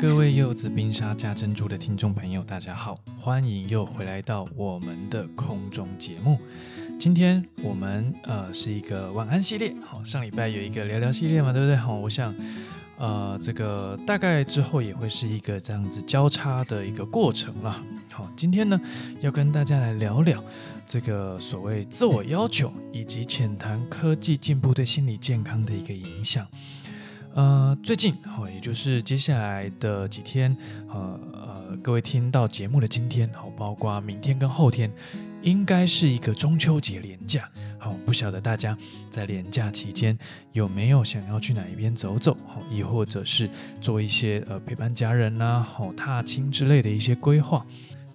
各位柚子冰沙加珍珠的听众朋友，大家好，欢迎又回来到我们的空中节目。今天我们呃是一个晚安系列，好，上礼拜有一个聊聊系列嘛，对不对？好，我想呃这个大概之后也会是一个这样子交叉的一个过程了。好，今天呢要跟大家来聊聊这个所谓自我要求以及浅谈科技进步对心理健康的一个影响。呃，最近好，也就是接下来的几天，呃呃，各位听到节目的今天，好，包括明天跟后天，应该是一个中秋节连假，好，不晓得大家在连假期间有没有想要去哪一边走走，好，亦或者是做一些呃陪伴家人呐，好，踏青之类的一些规划。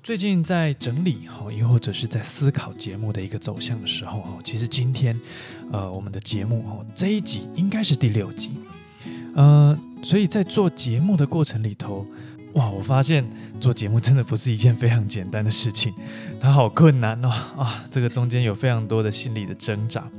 最近在整理，好，亦或者是在思考节目的一个走向的时候，哈，其实今天，呃，我们的节目，哦，这一集应该是第六集。呃，所以在做节目的过程里头，哇，我发现做节目真的不是一件非常简单的事情，它好困难哦 啊！这个中间有非常多的心理的挣扎。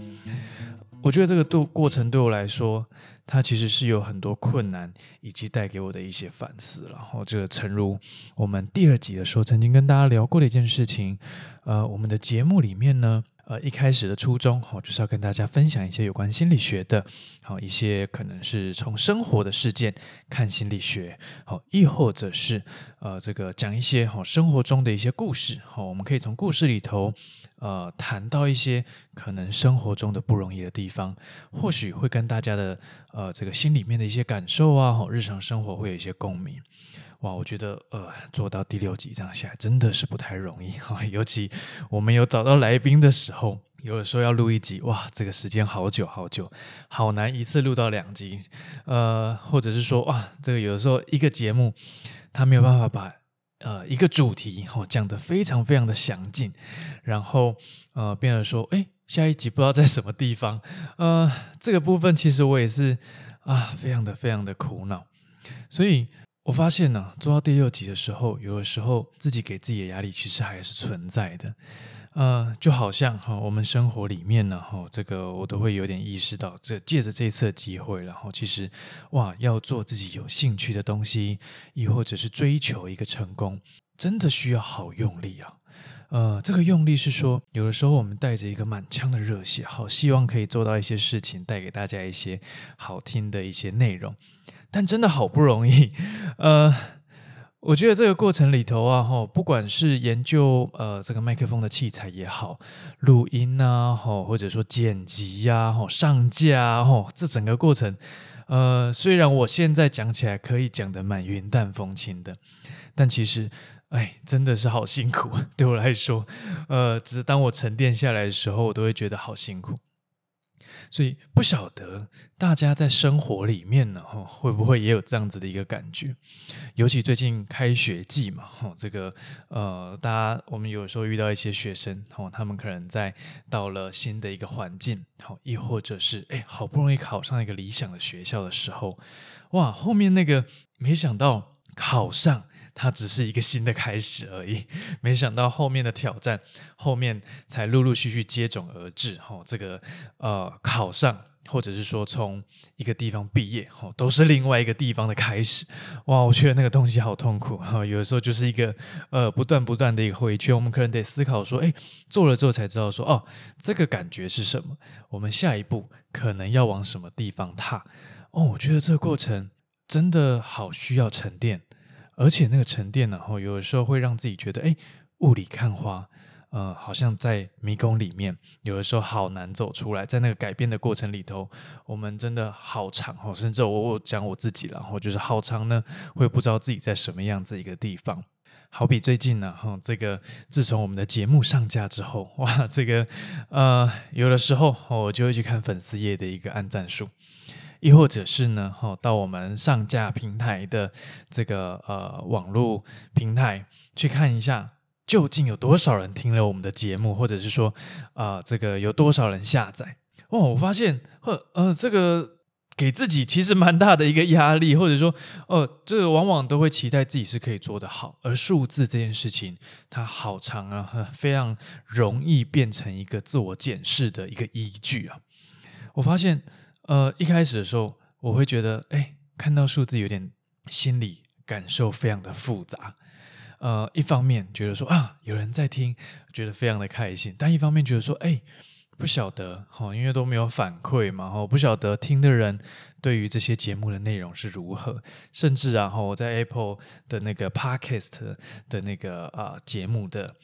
我觉得这个过过程对我来说，它其实是有很多困难，以及带给我的一些反思。然后，这个诚如我们第二集的时候曾经跟大家聊过的一件事情，呃，我们的节目里面呢。呃，一开始的初衷，好，就是要跟大家分享一些有关心理学的，好，一些可能是从生活的事件看心理学，好，亦或者是呃，这个讲一些好生活中的一些故事，好，我们可以从故事里头，呃，谈到一些可能生活中的不容易的地方，或许会跟大家的呃这个心里面的一些感受啊，好，日常生活会有一些共鸣。哇，我觉得呃，做到第六集这样下来真的是不太容易哈。尤其我们有找到来宾的时候，有的时候要录一集，哇，这个时间好久好久，好难一次录到两集。呃，或者是说，哇，这个有的时候一个节目，他没有办法把呃一个主题哦讲得非常非常的详尽，然后呃变成说，哎，下一集不知道在什么地方。呃，这个部分其实我也是啊，非常的非常的苦恼，所以。我发现呢、做到第六集的时候，有的时候自己给自己的压力其实还是存在的，呃，就好像哈，我们生活里面呢，哈，这个我都会有点意识到，这借着这次的机会，然后其实哇，要做自己有兴趣的东西，亦或者是追求一个成功，真的需要好用力啊，呃，这个用力是说，有的时候我们带着一个满腔的热血，好，希望可以做到一些事情，带给大家一些好听的一些内容。但真的好不容易，呃，我觉得这个过程里头啊，哈，不管是研究呃这个麦克风的器材也好，录音啊，哈，或者说剪辑呀，哈，上架，哈，这整个过程，呃，虽然我现在讲起来可以讲得蛮云淡风轻的，但其实，哎，真的是好辛苦，对我来说，呃，只是当我沉淀下来的时候，我都会觉得好辛苦。所以不晓得大家在生活里面呢，会不会也有这样子的一个感觉？尤其最近开学季嘛，哈，这个呃，大家我们有时候遇到一些学生，哈，他们可能在到了新的一个环境，好，亦或者是哎，好不容易考上一个理想的学校的时候，哇，后面那个没想到考上。它只是一个新的开始而已，没想到后面的挑战，后面才陆陆续续接踵而至。哈，这个呃考上，或者是说从一个地方毕业，哈，都是另外一个地方的开始。哇，我觉得那个东西好痛苦。哈，有的时候就是一个呃不断不断的一个回圈，我们可能得思考说，哎，做了之后才知道说，哦，这个感觉是什么？我们下一步可能要往什么地方踏？哦，我觉得这个过程真的好需要沉淀。而且那个沉淀呢，后，有的时候会让自己觉得，哎，雾里看花，呃，好像在迷宫里面，有的时候好难走出来。在那个改变的过程里头，我们真的好长，哦，甚至我我讲我自己，然后就是好长呢，会不知道自己在什么样子一个地方。好比最近呢，哈，这个自从我们的节目上架之后，哇，这个呃，有的时候我就会去看粉丝页的一个按赞数。亦或者是呢，哈，到我们上架平台的这个呃网络平台去看一下，究竟有多少人听了我们的节目，或者是说，啊、这个有多少人下载？哦，我发现，呵，呃，这个给自己其实蛮大的一个压力，或者说，哦、这个往往都会期待自己是可以做得好，而数字这件事情，它好长啊，非常容易变成一个自我检视的一个依据啊。我发现。呃，一开始的时候，我会觉得，哎，看到数字有点心里感受非常的复杂。呃，一方面觉得说啊，有人在听，觉得非常的开心；但一方面觉得说，哎，不晓得哈，因为都没有反馈嘛，哈，不晓得听的人对于这些节目的内容是如何。甚至啊，哈，我在 Apple 的那个 Podcast 的那个啊、呃、节目的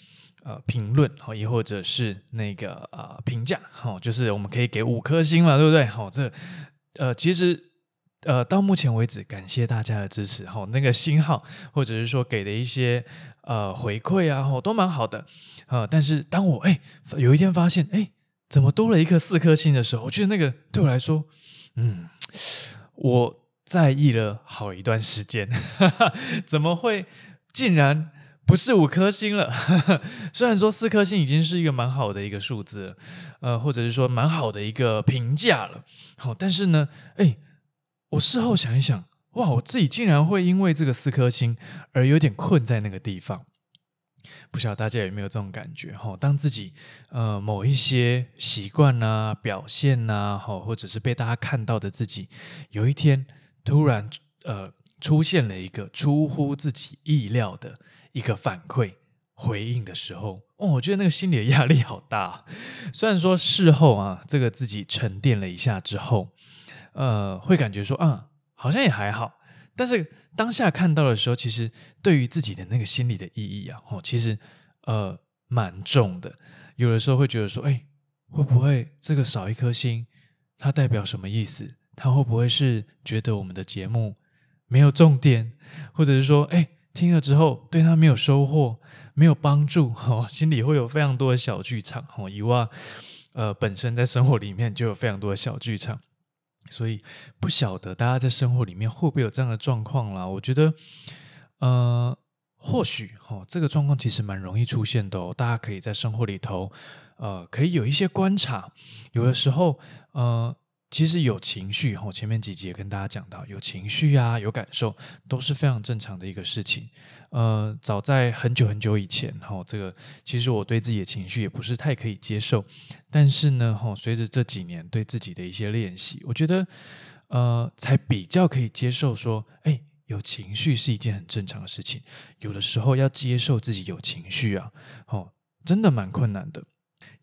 呃评论，哈，也或者是那个、呃、评价，好，就是我们可以给五颗星嘛，对不对？好，这呃，其实。呃，到目前为止，感谢大家的支持哈，那个星号或者是说给的一些呃回馈啊，都蛮好的啊、呃。但是当我哎有一天发现哎怎么多了一颗四颗星的时候，我觉得那个对我来说，嗯，我在意了好一段时间，哈哈，怎么会竟然不是五颗星了？哈哈，虽然说四颗星已经是一个蛮好的一个数字，呃，或者是说蛮好的一个评价了，好，但是呢，哎。我事后想一想，哇，我自己竟然会因为这个四颗星而有点困在那个地方。不晓得大家有没有这种感觉？哈，当自己呃某一些习惯呐、表现呐、啊，哈，或者是被大家看到的自己，有一天突然呃出现了一个出乎自己意料的一个反馈回应的时候，哦，我觉得那个心理的压力好大。虽然说事后啊，这个自己沉淀了一下之后。呃，会感觉说，啊，好像也还好，但是当下看到的时候，其实对于自己的那个心理的意义啊，哦，其实呃蛮重的。有的时候会觉得说，哎，会不会这个少一颗星，它代表什么意思？它会不会是觉得我们的节目没有重点，或者是说，哎，听了之后对他没有收获，没有帮助？哦，心里会有非常多的小剧场。哦，以往呃本身在生活里面就有非常多的小剧场。所以不晓得大家在生活里面会不会有这样的状况啦？我觉得，呃，或许哈、哦，这个状况其实蛮容易出现的哦。大家可以在生活里头，呃，可以有一些观察。有的时候，呃。其实有情绪，哈，前面几集也跟大家讲到，有情绪啊，有感受，都是非常正常的一个事情。呃，早在很久很久以前，哈，这个其实我对自己的情绪也不是太可以接受，但是呢，哈，随着这几年对自己的一些练习，我觉得，呃，才比较可以接受说，哎，有情绪是一件很正常的事情。有的时候要接受自己有情绪啊，哦，真的蛮困难的。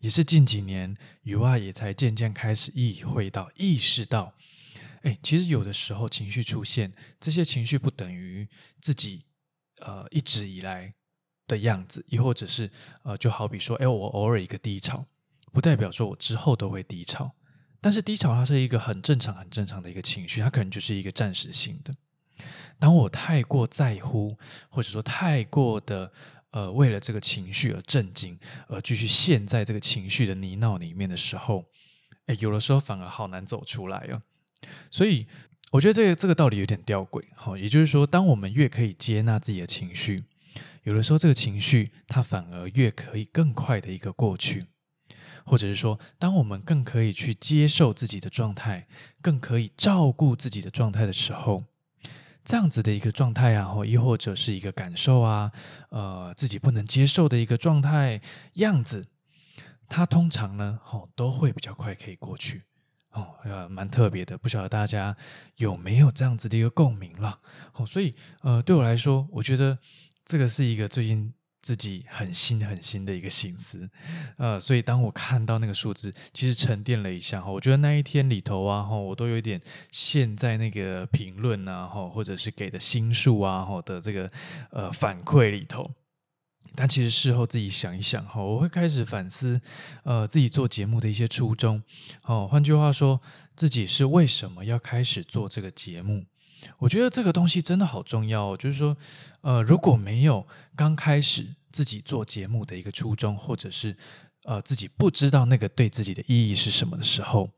也是近几年，有啊，也才渐渐开始意会到、意识到，哎，其实有的时候情绪出现，这些情绪不等于自己呃一直以来的样子，亦或者是呃，就好比说，哎，我偶尔一个低潮，不代表说我之后都会低潮。但是低潮它是一个很正常、很正常的一个情绪，它可能就是一个暂时性的。当我太过在乎，或者说太过的。呃，为了这个情绪而震惊，而继续陷在这个情绪的泥淖里面的时候，哎，有的时候反而好难走出来哦。所以，我觉得这个这个道理有点吊诡。哈，也就是说，当我们越可以接纳自己的情绪，有的时候这个情绪它反而越可以更快的一个过去，或者是说，当我们更可以去接受自己的状态，更可以照顾自己的状态的时候。这样子的一个状态啊，或亦或者是一个感受啊，呃，自己不能接受的一个状态样子，它通常呢，哦都会比较快可以过去，哦，呃，蛮特别的，不晓得大家有没有这样子的一个共鸣了，哦，所以呃，对我来说，我觉得这个是一个最近。自己很新很新的一个心思，呃，所以当我看到那个数字，其实沉淀了一下哈，我觉得那一天里头啊哈，我都有点陷在那个评论啊哈，或者是给的心数啊哈的这个呃反馈里头，但其实事后自己想一想哈，我会开始反思呃自己做节目的一些初衷，哦，换句话说，自己是为什么要开始做这个节目？我觉得这个东西真的好重要，就是说，呃，如果没有刚开始自己做节目的一个初衷，或者是呃自己不知道那个对自己的意义是什么的时候，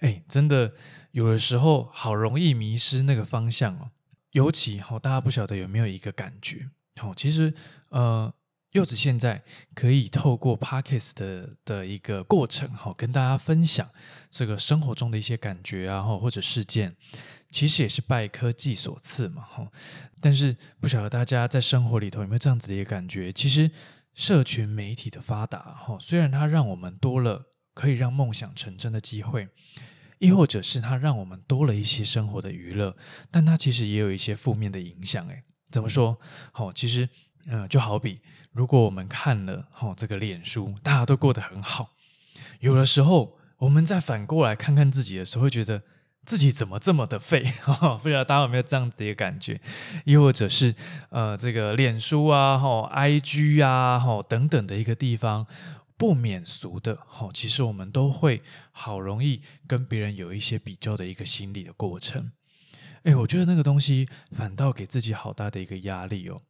哎，真的有的时候好容易迷失那个方向哦。尤其好，大家不晓得有没有一个感觉，好，其实呃。柚子现在可以透过 Podcast 的的一个过程，哈，跟大家分享这个生活中的一些感觉啊，或者事件，其实也是拜科技所赐嘛，哈。但是不晓得大家在生活里头有没有这样子的一个感觉？其实社群媒体的发达，哈，虽然它让我们多了可以让梦想成真的机会，亦或者是它让我们多了一些生活的娱乐，但它其实也有一些负面的影响，诶。怎么说？好，其实，嗯，就好比如果我们看了好这个脸书，大家都过得很好，有的时候我们再反过来看看自己的时候，会觉得自己怎么这么的废？不知道大家有没有这样的一个感觉？又或者是呃，这个脸书啊，哈，IG 啊，哈等等的一个地方。不免俗的，好，其实我们都会好容易跟别人有一些比较的一个心理的过程。哎，我觉得那个东西反倒给自己好大的一个压力哦。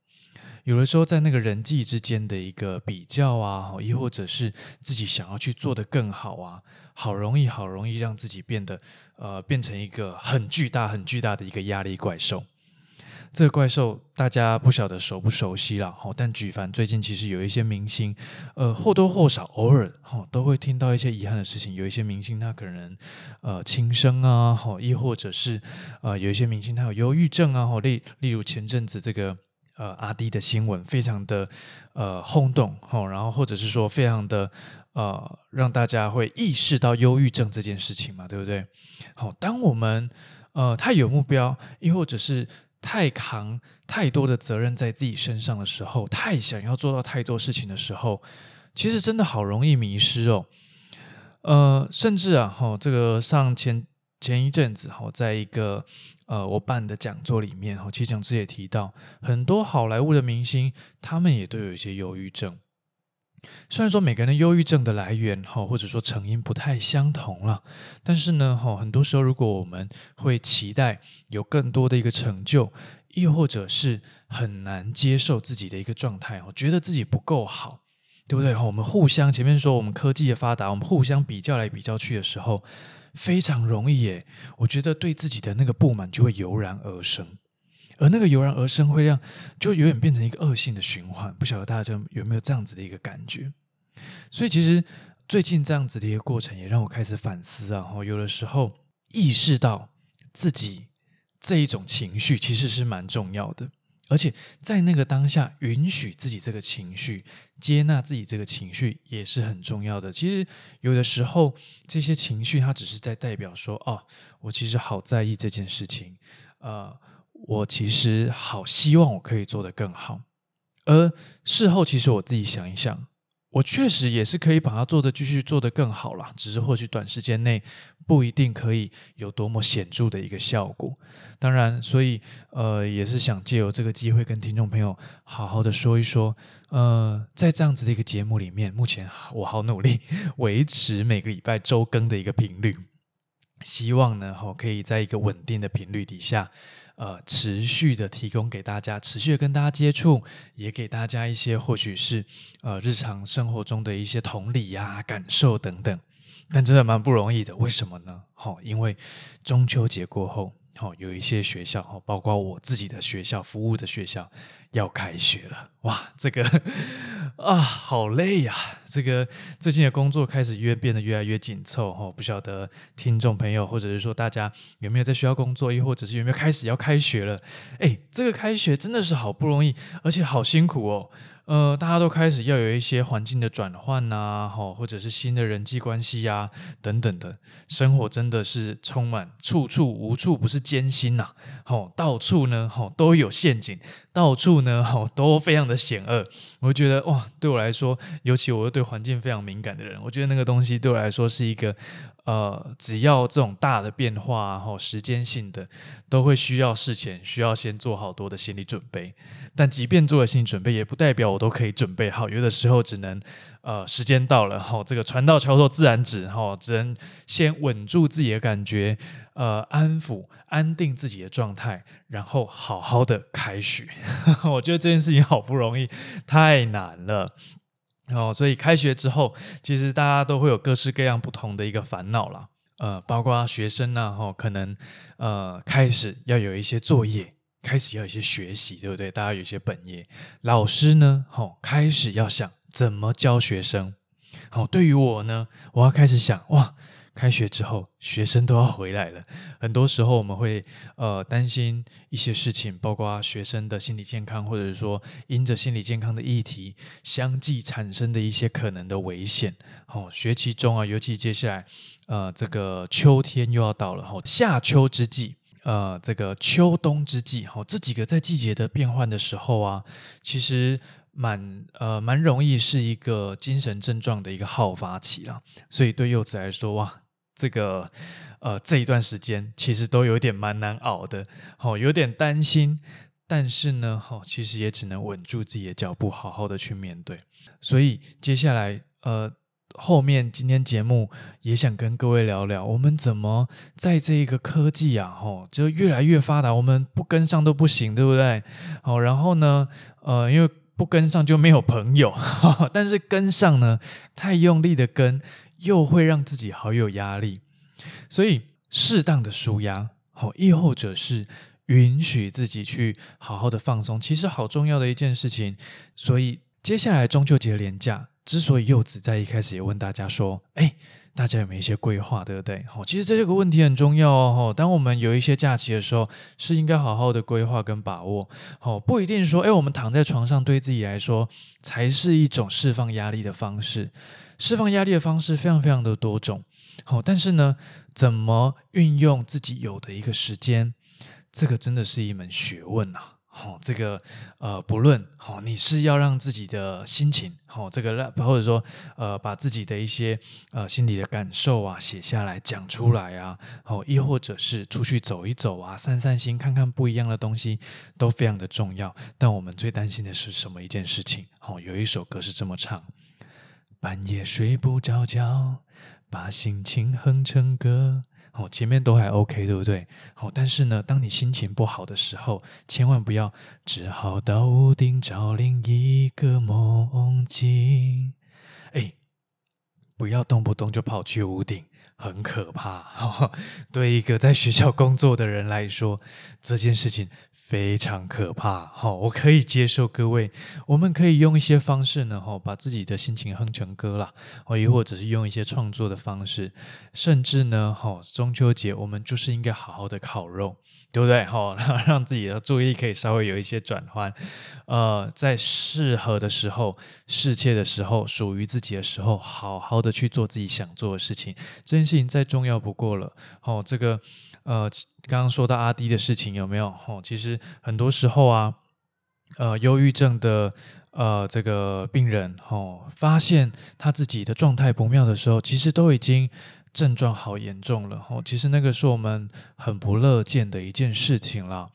有的时候在那个人际之间的一个比较啊，亦或者是自己想要去做得更好啊，好容易好容易让自己变得呃变成一个很巨大很巨大的一个压力怪兽。这个怪兽大家不晓得熟不熟悉了，哈，但举凡最近其实有一些明星，呃，或多或少偶尔哈都会听到一些遗憾的事情。有一些明星他可能呃轻生啊，哈，亦或者是呃有一些明星他有忧郁症啊，哈，例例如前阵子这个呃阿迪的新闻非常的呃轰动，哈，然后或者是说非常的呃让大家会意识到忧郁症这件事情嘛，对不对？好，当我们呃太有目标，亦或者是太扛太多的责任在自己身上的时候，太想要做到太多事情的时候，其实真的好容易迷失哦。呃，甚至啊，哈，这个上前前一阵子哈，在一个呃我办的讲座里面，哈，其实讲师也提到，很多好莱坞的明星，他们也都有一些忧郁症。虽然说每个人的忧郁症的来源哈，或者说成因不太相同了，但是呢，哈，很多时候如果我们会期待有更多的一个成就，又或者是很难接受自己的一个状态，我觉得自己不够好，对不对？我们互相前面说我们科技的发达，我们互相比较来比较去的时候，非常容易耶。我觉得对自己的那个不满就会油然而生。而那个油然而生，会让就有点变成一个恶性的循环。不晓得大家有没有这样子的一个感觉？所以其实最近这样子的一个过程，也让我开始反思啊。有的时候意识到自己这一种情绪其实是蛮重要的，而且在那个当下允许自己这个情绪，接纳自己这个情绪也是很重要的。其实有的时候这些情绪，它只是在代表说：哦，我其实好在意这件事情，呃。我其实好希望我可以做得更好，而事后其实我自己想一想，我确实也是可以把它做得继续做得更好啦，只是或许短时间内不一定可以有多么显著的一个效果。当然，所以呃，也是想借由这个机会跟听众朋友好好的说一说，呃，在这样子的一个节目里面，目前我好努力维持每个礼拜周更的一个频率，希望呢，吼可以在一个稳定的频率底下。呃，持续的提供给大家，持续的跟大家接触，也给大家一些或许是呃日常生活中的一些同理呀、啊、感受等等，但真的蛮不容易的。为什么呢？好，因为中秋节过后。好，有一些学校哈，包括我自己的学校服务的学校要开学了，哇，这个啊，好累呀！这个最近的工作开始越变得越来越紧凑哈，不晓得听众朋友或者是说大家有没有在学校工作，又或者是有没有开始要开学了？哎，这个开学真的是好不容易，而且好辛苦哦。呃，大家都开始要有一些环境的转换呐，吼，或者是新的人际关系呀、等等的，生活真的是充满处处无处不是艰辛呐，吼，到处呢，吼都有陷阱，到处呢，吼都非常的险恶。我觉得哇，对我来说，尤其我是对环境非常敏感的人，我觉得那个东西对我来说是一个。呃，只要这种大的变化，哈，时间性的，都会需要事前需要先做好多的心理准备。但即便做了心理准备，也不代表我都可以准备好。有的时候只能，呃，时间到了，哈，这个船到桥头自然直，哈，只能先稳住自己的感觉，呃，安抚、安定自己的状态，然后好好的开始。我觉得这件事情好不容易，太难了。哦，所以开学之后，其实大家都会有各式各样不同的一个烦恼啦。呃，包括学生呢，哈，可能呃开始要有一些作业，开始要有一些学习，对不对？大家有一些本业，老师呢，哈，开始要想怎么教学生。好，对于我呢，我要开始想哇。开学之后，学生都要回来了。很多时候，我们会呃担心一些事情，包括学生的心理健康，或者是说因着心理健康的议题相继产生的一些可能的危险。好、哦，学期中啊，尤其接下来呃这个秋天又要到了，哈、哦，夏秋之际，呃这个秋冬之际，哈，这几个在季节的变换的时候啊，其实蛮呃蛮容易是一个精神症状的一个好发期啦。所以对柚子来说，哇，这个呃这一段时间其实都有点蛮难熬的，好，有点担心。但是呢，哈，其实也只能稳住自己的脚步，好好的去面对。所以接下来，呃，后面今天节目也想跟各位聊聊，我们怎么在这一个科技啊，哈，就越来越发达，我们不跟上都不行，对不对？好，然后呢，呃，因为不跟上就没有朋友，哈哈，但是跟上呢，太用力的跟，又会让自己好有压力。所以适当的舒压，好，亦或者是。允许自己去好好的放松，其实好重要的一件事情。所以接下来中秋节连假，之所以柚子在一开始也问大家说：“哎，大家有没有一些规划，对不对？”好，其实这个问题很重要哦。当我们有一些假期的时候，是应该好好的规划跟把握。好，不一定说，哎，我们躺在床上对自己来说才是一种释放压力的方式。释放压力的方式非常非常的多种。好，但是呢，怎么运用自己有的一个时间？这个真的是一门学问呐！好，这个呃，不论好，你是要让自己的心情好，这个让或者说呃，把自己的一些呃心里的感受啊写下来讲出来啊，好，亦或者是出去走一走啊，散散心，看看不一样的东西，都非常的重要。但我们最担心的是什么一件事情？好，有一首歌是这么唱：半夜睡不着觉，把心情哼成歌。好，前面都还 OK，对不对？好，但是呢，当你心情不好的时候，千万不要只好到屋顶找另一个梦境。哎，不要动不动就跑去屋顶，很可怕。对一个在学校工作的人来说，这件事情。非常可怕，好，我可以接受各位，我们可以用一些方式呢，哈，把自己的心情哼成歌啦，哦，亦或者是用一些创作的方式，甚至呢，哈，中秋节我们就是应该好好的烤肉，对不对？哈，让自己的注意力可以稍微有一些转换，呃，在适合的时候、适切的时候、属于自己的时候，好好的去做自己想做的事情，这件事情再重要不过了，哦，这个。呃，刚刚说到阿迪的事情有没有？哦，其实很多时候啊，呃，忧郁症的呃这个病人哦，发现他自己的状态不妙的时候，其实都已经症状好严重了。哦，其实那个是我们很不乐见的一件事情了。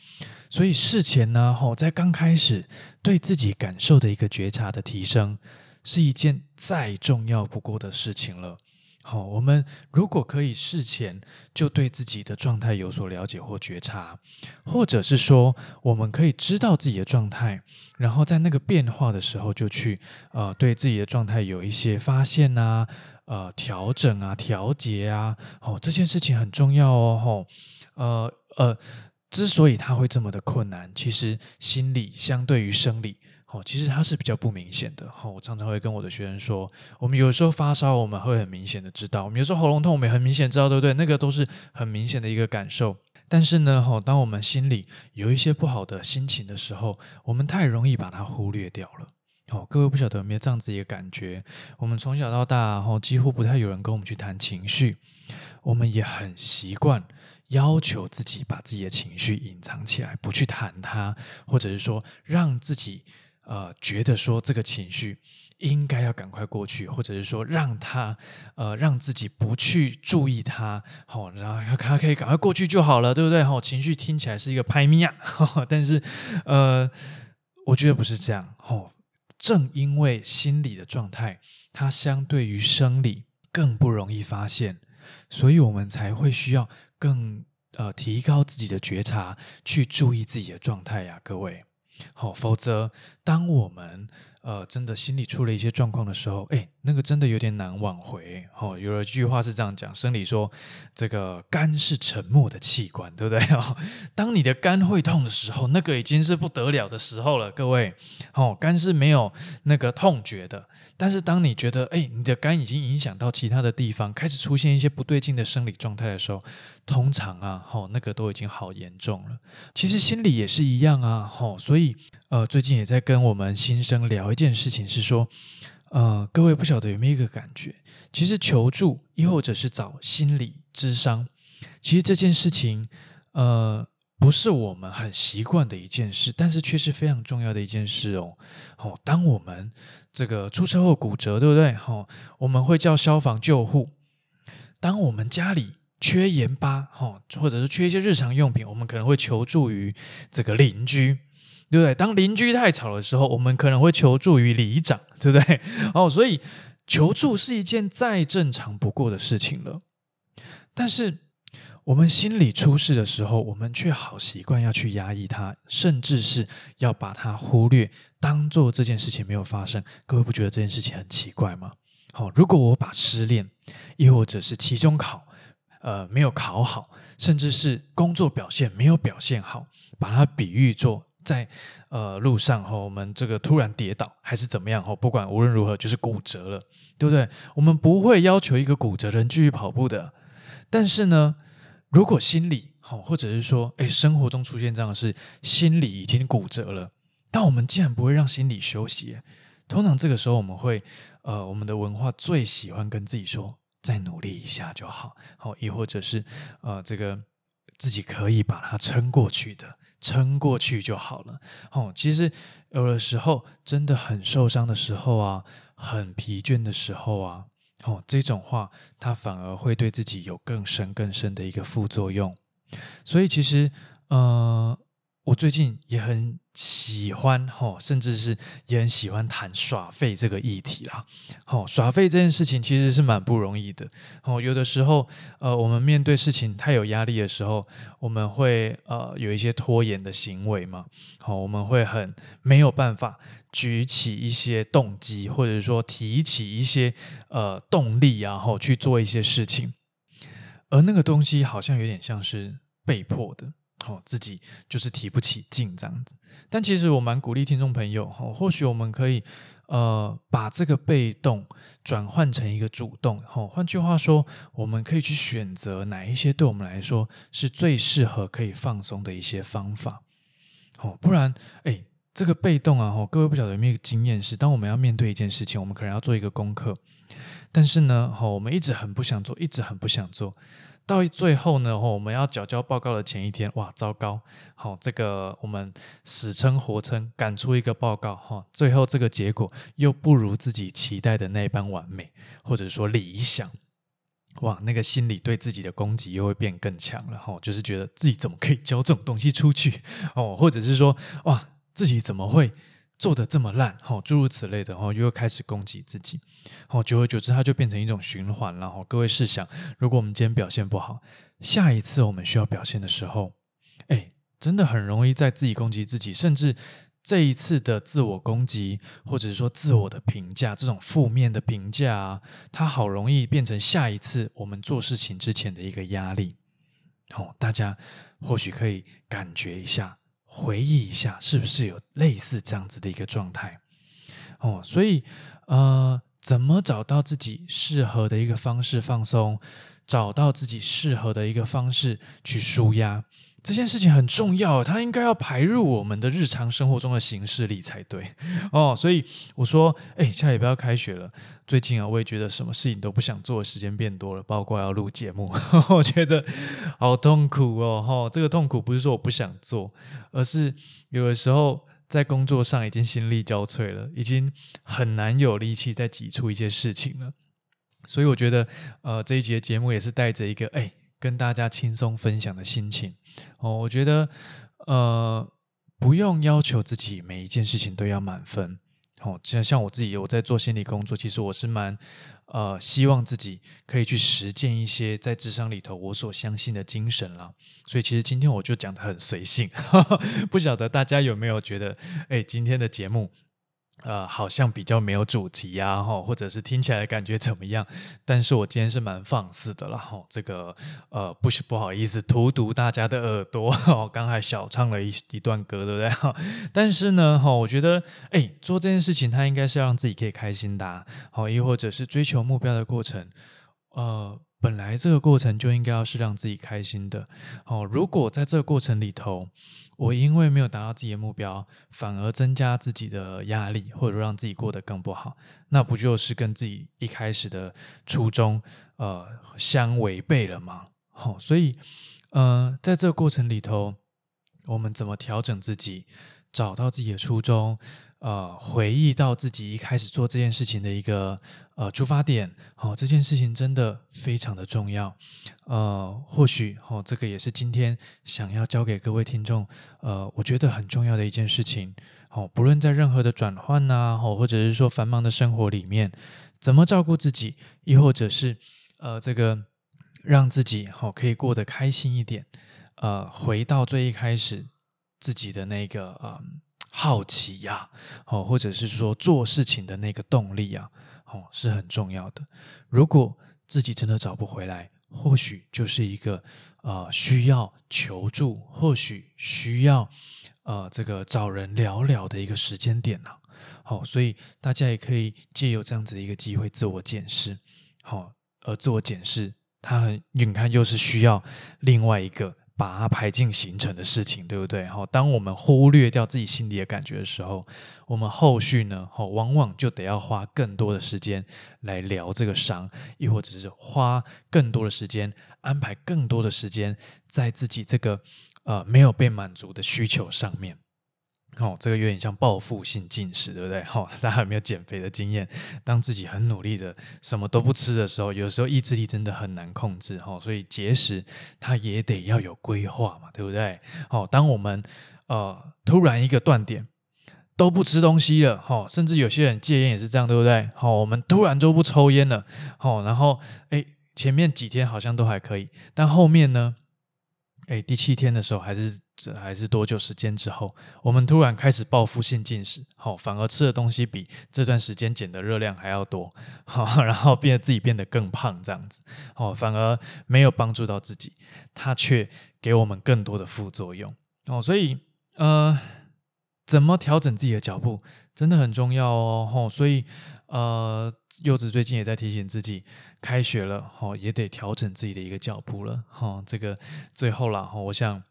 所以事前呢，哦，在刚开始对自己感受的一个觉察的提升，是一件再重要不过的事情了。好，我们如果可以事前就对自己的状态有所了解或觉察，或者是说，我们可以知道自己的状态，然后在那个变化的时候就去呃对自己的状态有一些发现啊，呃调整啊，调节啊，哦，这件事情很重要哦，吼，呃呃，之所以它会这么的困难，其实心理相对于生理。哦，其实它是比较不明显的。哦，我常常会跟我的学生说，我们有时候发烧，我们会很明显的知道；我们有时候喉咙痛，我们也很明显知道，对不对？那个都是很明显的一个感受。但是呢，哦，当我们心里有一些不好的心情的时候，我们太容易把它忽略掉了。哦，各位不晓得有没有这样子一个感觉？我们从小到大，哦，几乎不太有人跟我们去谈情绪，我们也很习惯要求自己把自己的情绪隐藏起来，不去谈它，或者是说让自己。呃，觉得说这个情绪应该要赶快过去，或者是说让他呃让自己不去注意他，好、哦，然后他可以赶快过去就好了，对不对？好、哦，情绪听起来是一个拍咪 呀，但是呃，我觉得不是这样。哦，正因为心理的状态它相对于生理更不容易发现，所以我们才会需要更呃提高自己的觉察，去注意自己的状态呀，各位。好，否则当我们呃真的心里出了一些状况的时候，哎，那个真的有点难挽回。哦，有一句话是这样讲，生理说这个肝是沉默的器官，对不对？哦，当你的肝会痛的时候，那个已经是不得了的时候了，各位。哦，肝是没有那个痛觉的。但是，当你觉得哎，你的肝已经影响到其他的地方，开始出现一些不对劲的生理状态的时候，通常啊，吼，那个都已经好严重了。其实心理也是一样啊，吼，所以呃，最近也在跟我们新生聊一件事情，是说，呃，各位不晓得有没有一个感觉，其实求助，亦或者是找心理咨商，其实这件事情，呃，不是我们很习惯的一件事，但是却是非常重要的一件事哦。哦，当我们这个出车祸骨折，对不对？哦，我们会叫消防救护。当我们家里缺盐巴，哈，或者是缺一些日常用品，我们可能会求助于这个邻居。对不对？当邻居太吵的时候，我们可能会求助于里长，对不对？哦，所以求助是一件再正常不过的事情了。但是我们心里出事的时候，我们却好习惯要去压抑它，甚至是要把它忽略，当做这件事情没有发生。各位不觉得这件事情很奇怪吗？好，如果我把失恋，亦或者是期中考，呃，没有考好，甚至是工作表现没有表现好，把它比喻作。在呃路上哈，我们这个突然跌倒还是怎么样哈？不管无论如何，就是骨折了，对不对？我们不会要求一个骨折的人继续跑步的。但是呢，如果心里好，或者是说，哎，生活中出现这样的事，心里已经骨折了，但我们竟然不会让心理休息。通常这个时候，我们会呃，我们的文化最喜欢跟自己说，再努力一下就好，好，亦或者是呃，这个自己可以把它撑过去的。撑过去就好了。哦，其实有的时候真的很受伤的时候啊，很疲倦的时候啊，哦，这种话它反而会对自己有更深更深的一个副作用。所以其实，呃。我最近也很喜欢吼，甚至是也很喜欢谈耍废这个议题啦。吼，耍废这件事情其实是蛮不容易的。哦，有的时候，呃，我们面对事情太有压力的时候，我们会呃有一些拖延的行为嘛。好，我们会很没有办法举起一些动机，或者说提起一些呃动力啊，然后去做一些事情。而那个东西好像有点像是被迫的。哦，自己就是提不起劲这样子，但其实我蛮鼓励听众朋友，哦，或许我们可以，呃，把这个被动转换成一个主动，哦，换句话说，我们可以去选择哪一些对我们来说是最适合可以放松的一些方法，哦，不然，哎，这个被动啊，哦，各位不晓得有没有经验是，当我们要面对一件事情，我们可能要做一个功课，但是呢，哦，我们一直很不想做，一直很不想做。到最后呢，我们要缴交报告的前一天，哇，糟糕！好，这个我们死撑活撑赶出一个报告，哈，最后这个结果又不如自己期待的那般完美，或者说理想，哇，那个心里对自己的攻击又会变更强了，哈，就是觉得自己怎么可以交这种东西出去，哦，或者是说，哇，自己怎么会？做的这么烂，好，诸如此类的，哈，又开始攻击自己，好，久而久之，它就变成一种循环了，哈。各位试想，如果我们今天表现不好，下一次我们需要表现的时候，哎，真的很容易在自己攻击自己，甚至这一次的自我攻击，或者是说自我的评价，这种负面的评价啊，它好容易变成下一次我们做事情之前的一个压力，好，大家或许可以感觉一下。回忆一下，是不是有类似这样子的一个状态？哦，所以呃，怎么找到自己适合的一个方式放松，找到自己适合的一个方式去舒压？这件事情很重要，它应该要排入我们的日常生活中的行事历才对 哦。所以我说，哎，下礼拜要开学了，最近啊，我也觉得什么事情都不想做的，时间变多了，包括要录节目，我觉得好痛苦哦。哈、哦，这个痛苦不是说我不想做，而是有的时候在工作上已经心力交瘁了，已经很难有力气再挤出一些事情了。所以我觉得，呃，这一集的节目也是带着一个哎。跟大家轻松分享的心情哦，我觉得呃不用要求自己每一件事情都要满分哦。像像我自己，我在做心理工作，其实我是蛮呃希望自己可以去实践一些在智商里头我所相信的精神啦。所以其实今天我就讲得很随性，呵呵，不晓得大家有没有觉得，哎，今天的节目。呃，好像比较没有主题呀，或者是听起来感觉怎么样？但是我今天是蛮放肆的了，吼，这个呃，不是不好意思荼毒大家的耳朵，哦，刚才小唱了一一段歌，对不对？但是呢，哈，我觉得，哎，做这件事情，它应该是让自己可以开心的，好，亦或者是追求目标的过程，呃。本来这个过程就应该要是让自己开心的，哦。如果在这个过程里头，我因为没有达到自己的目标，反而增加自己的压力，或者让自己过得更不好，那不就是跟自己一开始的初衷，呃，相违背了吗？好，所以呃，在这个过程里头，我们怎么调整自己，找到自己的初衷，呃，回忆到自己一开始做这件事情的一个呃出发点，好，这件事情真的非常的重要，呃，或许好，这个也是今天想要教给各位听众，呃，我觉得很重要的一件事情。好，不论在任何的转换呐，或者是说繁忙的生活里面，怎么照顾自己，亦或者是呃，这个让自己好可以过得开心一点，呃，回到最一开始自己的那个呃好奇呀，好，或者是说做事情的那个动力啊，哦，是很重要的。如果自己真的找不回来，或许就是一个呃需要求助，或许需要。呃，这个找人聊聊的一个时间点呢、啊，好，所以大家也可以借由这样子的一个机会自我检视，好，而自我检视，它很，你看又是需要另外一个把它排进行程的事情，对不对？好，当我们忽略掉自己心里的感觉的时候，我们后续呢，好，往往就得要花更多的时间来疗这个伤，亦或者是花更多的时间安排更多的时间在自己这个。呃，没有被满足的需求上面，哦，这个有点像报复性进食，对不对？哦，大家有没有减肥的经验？当自己很努力的什么都不吃的时候，有时候意志力真的很难控制，哦，所以节食它也得要有规划嘛，对不对？哦，当我们呃突然一个断点都不吃东西了，哦，甚至有些人戒烟也是这样，对不对？哦，我们突然就不抽烟了，哦，然后哎，前面几天好像都还可以，但后面呢？哎，第七天的时候，还是这还是多久时间之后，我们突然开始报复性进食，好，反而吃的东西比这段时间减的热量还要多，好，然后变得自己变得更胖，这样子，好，反而没有帮助到自己，它却给我们更多的副作用，哦，所以，呃，怎么调整自己的脚步，真的很重要哦，吼，所以。呃，柚子最近也在提醒自己，开学了，哦，也得调整自己的一个脚步了，哈、哦，这个最后了，哈、哦，我想，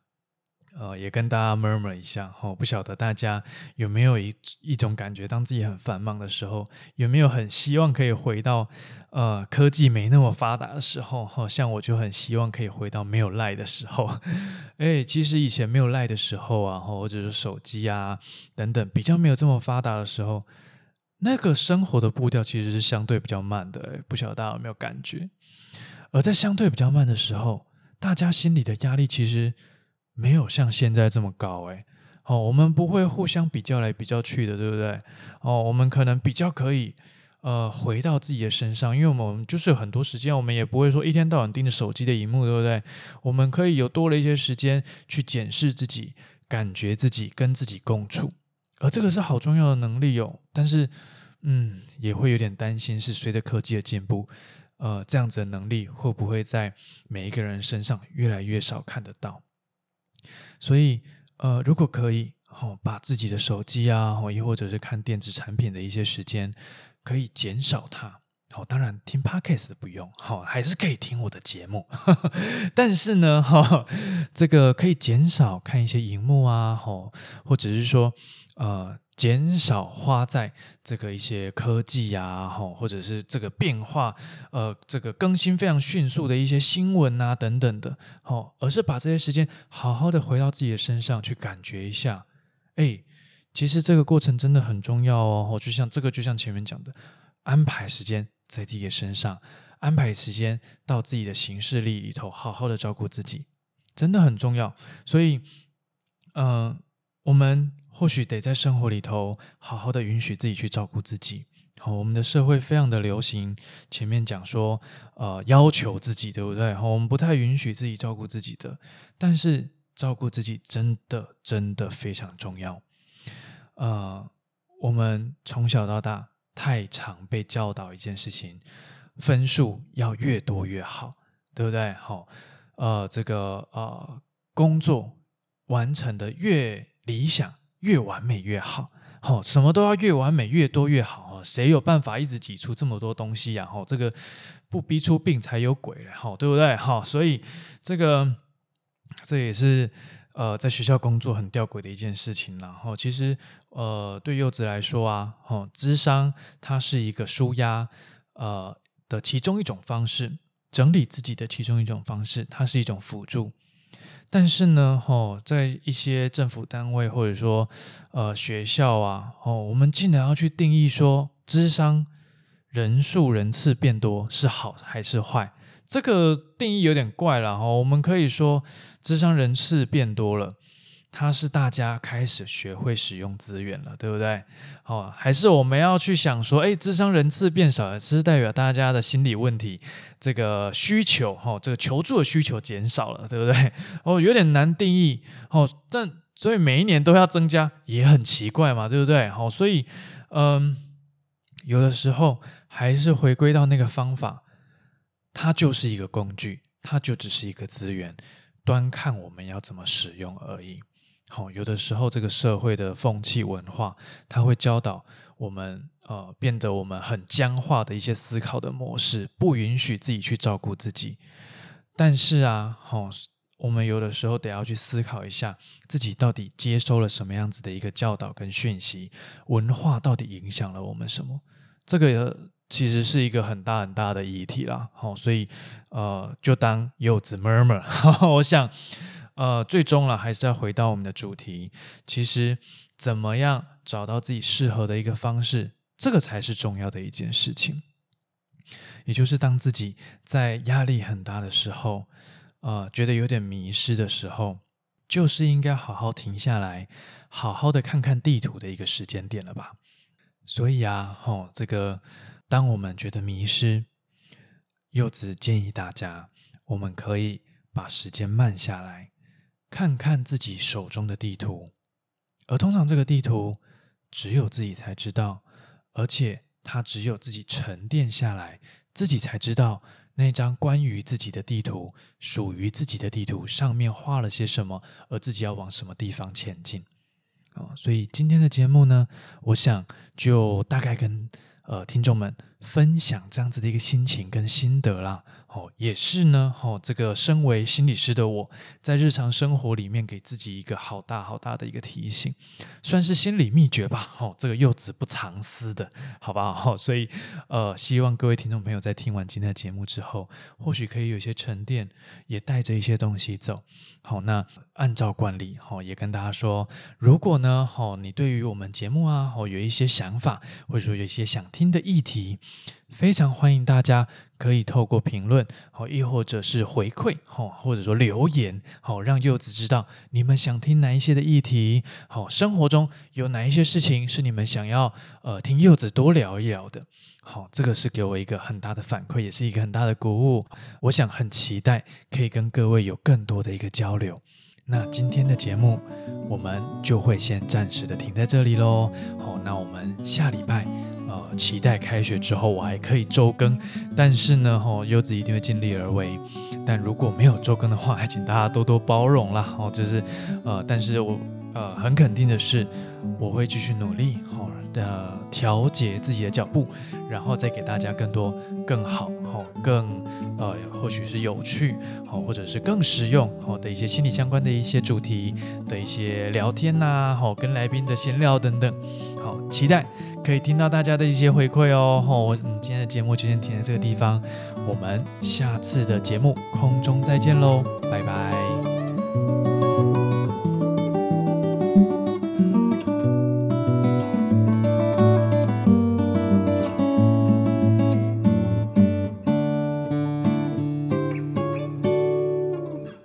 呃，也跟大家 murmur 一下，哈、哦，不晓得大家有没有一一种感觉，当自己很繁忙的时候，有没有很希望可以回到，呃，科技没那么发达的时候，哈、像我就很希望可以回到没有 LINE 的时候，哎，其实以前没有 LINE 的时候啊，或者是手机啊等等比较没有这么发达的时候。那个生活的步调其实是相对比较慢的，不晓得大家有没有感觉？而在相对比较慢的时候，大家心里的压力其实没有像现在这么高，哎，哦，我们不会互相比较来比较去的，对不对？哦，我们可能比较可以，呃，回到自己的身上，因为我们就是有很多时间，我们也不会说一天到晚盯着手机的荧幕，对不对？我们可以有多了一些时间去检视自己，感觉自己，跟自己共处。而这个是好重要的能力哦，但是，嗯，也会有点担心，是随着科技的进步，呃，这样子的能力会不会在每一个人身上越来越少看得到？所以，呃，如果可以，好、把自己的手机啊，或、哦、亦或者是看电子产品的一些时间，可以减少它。好、当然听 Podcast 不用，好、还是可以听我的节目。但是呢，哈、哦，这个可以减少看一些荧幕啊，或者是说。呃，减少花在这个一些科技呀，吼，或者是这个变化，呃，这个更新非常迅速的一些新闻啊，等等的，吼，而是把这些时间好好的回到自己的身上去感觉一下，哎，其实这个过程真的很重要哦，就像这个，就像前面讲的，安排时间在自己的身上，安排时间到自己的行事历里头，好好的照顾自己，真的很重要，所以，嗯、我们或许得在生活里头好好的允许自己去照顾自己。好，我们的社会非常的流行，前面讲说，呃，要求自己，对不对？好，我们不太允许自己照顾自己的，但是照顾自己真的真的非常重要。呃，我们从小到大太常被教导一件事情，分数要越多越好，对不对？好，呃，这个呃，工作完成的越理想越完美越好，好，什么都要越完美越多越好，谁有办法一直挤出这么多东西呀？哈，这个不逼出病才有鬼了，哈，对不对？哈，所以这个这也是呃，在学校工作很吊诡的一件事情。然后，其实呃，对柚子来说啊，哈，咨商它是一个舒压呃的其中一种方式。整理自己的其中一种方式，它是一种辅助。但是呢，吼，在一些政府单位或者说呃学校啊，哦，我们竟然要去定义说，智商人数人次变多是好还是坏？这个定义有点怪了哈。我们可以说，智商人次变多了。它是大家开始学会使用资源了，对不对？哦，还是我们要去想说，哎，智商人次变少了，是代表大家的心理问题，这个需求，哈，这个求助的需求减少了，对不对？哦，有点难定义，哦，但所以每一年都要增加，也很奇怪嘛，对不对？好，所以，嗯，有的时候还是回归到那个方法，它就是一个工具，它就只是一个资源，端看我们要怎么使用而已。好，有的时候这个社会的风气文化，它会教导我们，呃，变得我们很僵化的一些思考的模式，不允许自己去照顾自己。但是啊，好，我们有的时候得要去思考一下，自己到底接收了什么样子的一个教导跟讯息，文化到底影响了我们什么？这个其实是一个很大很大的议题啦。好，所以呃，就当柚子 murmur，我想。呃，最终了，还是要回到我们的主题。其实，怎么样找到自己适合的一个方式，这个才是重要的一件事情。也就是当自己在压力很大的时候，呃，觉得有点迷失的时候，就是应该好好停下来，好好的看看地图的一个时间点了吧。所以啊，吼、哦，这个当我们觉得迷失，柚子建议大家，我们可以把时间慢下来。看看自己手中的地图，而通常这个地图只有自己才知道，而且它只有自己沉淀下来，自己才知道那张关于自己的地图，属于自己的地图上面画了些什么，而自己要往什么地方前进。啊，所以今天的节目呢，我想就大概跟呃听众们分享这样子的一个心情跟心得啦。哦，也是呢。哦，这个身为心理师的我，在日常生活里面给自己一个好大好大的一个提醒，算是心理秘诀吧。哦，这个柚子不藏私的，好不好？所以，呃，希望各位听众朋友在听完今天的节目之后，或许可以有一些沉淀，也带着一些东西走。好，那按照惯例，好，也跟大家说，如果呢，好，你对于我们节目啊，好，有一些想法，或者说有一些想听的议题。非常欢迎大家可以透过评论，好，亦或者是回馈，好，或者说留言，好，让柚子知道你们想听哪一些的议题，好，生活中有哪一些事情是你们想要呃听柚子多聊一聊的，好，这个是给我一个很大的反馈，也是一个很大的鼓舞，我想很期待可以跟各位有更多的一个交流。那今天的节目我们就会先暂时的停在这里喽，好，那我们下礼拜。呃，期待开学之后我还可以周更，但是呢，吼，柚子一定会尽力而为。但如果没有周更的话，还请大家多多包容啦。哦，就是，呃，但是我呃很肯定的是，我会继续努力，好的调节自己的脚步，然后再给大家更多、更好、好更呃或许是有趣，好或者是更实用好的一些心理相关的一些主题的一些聊天呐、好跟来宾的闲聊等等，好期待。可以听到大家的一些回馈哦，吼，我们，今天的节目就先停在这个地方，我们下次的节目空中再见喽，拜拜。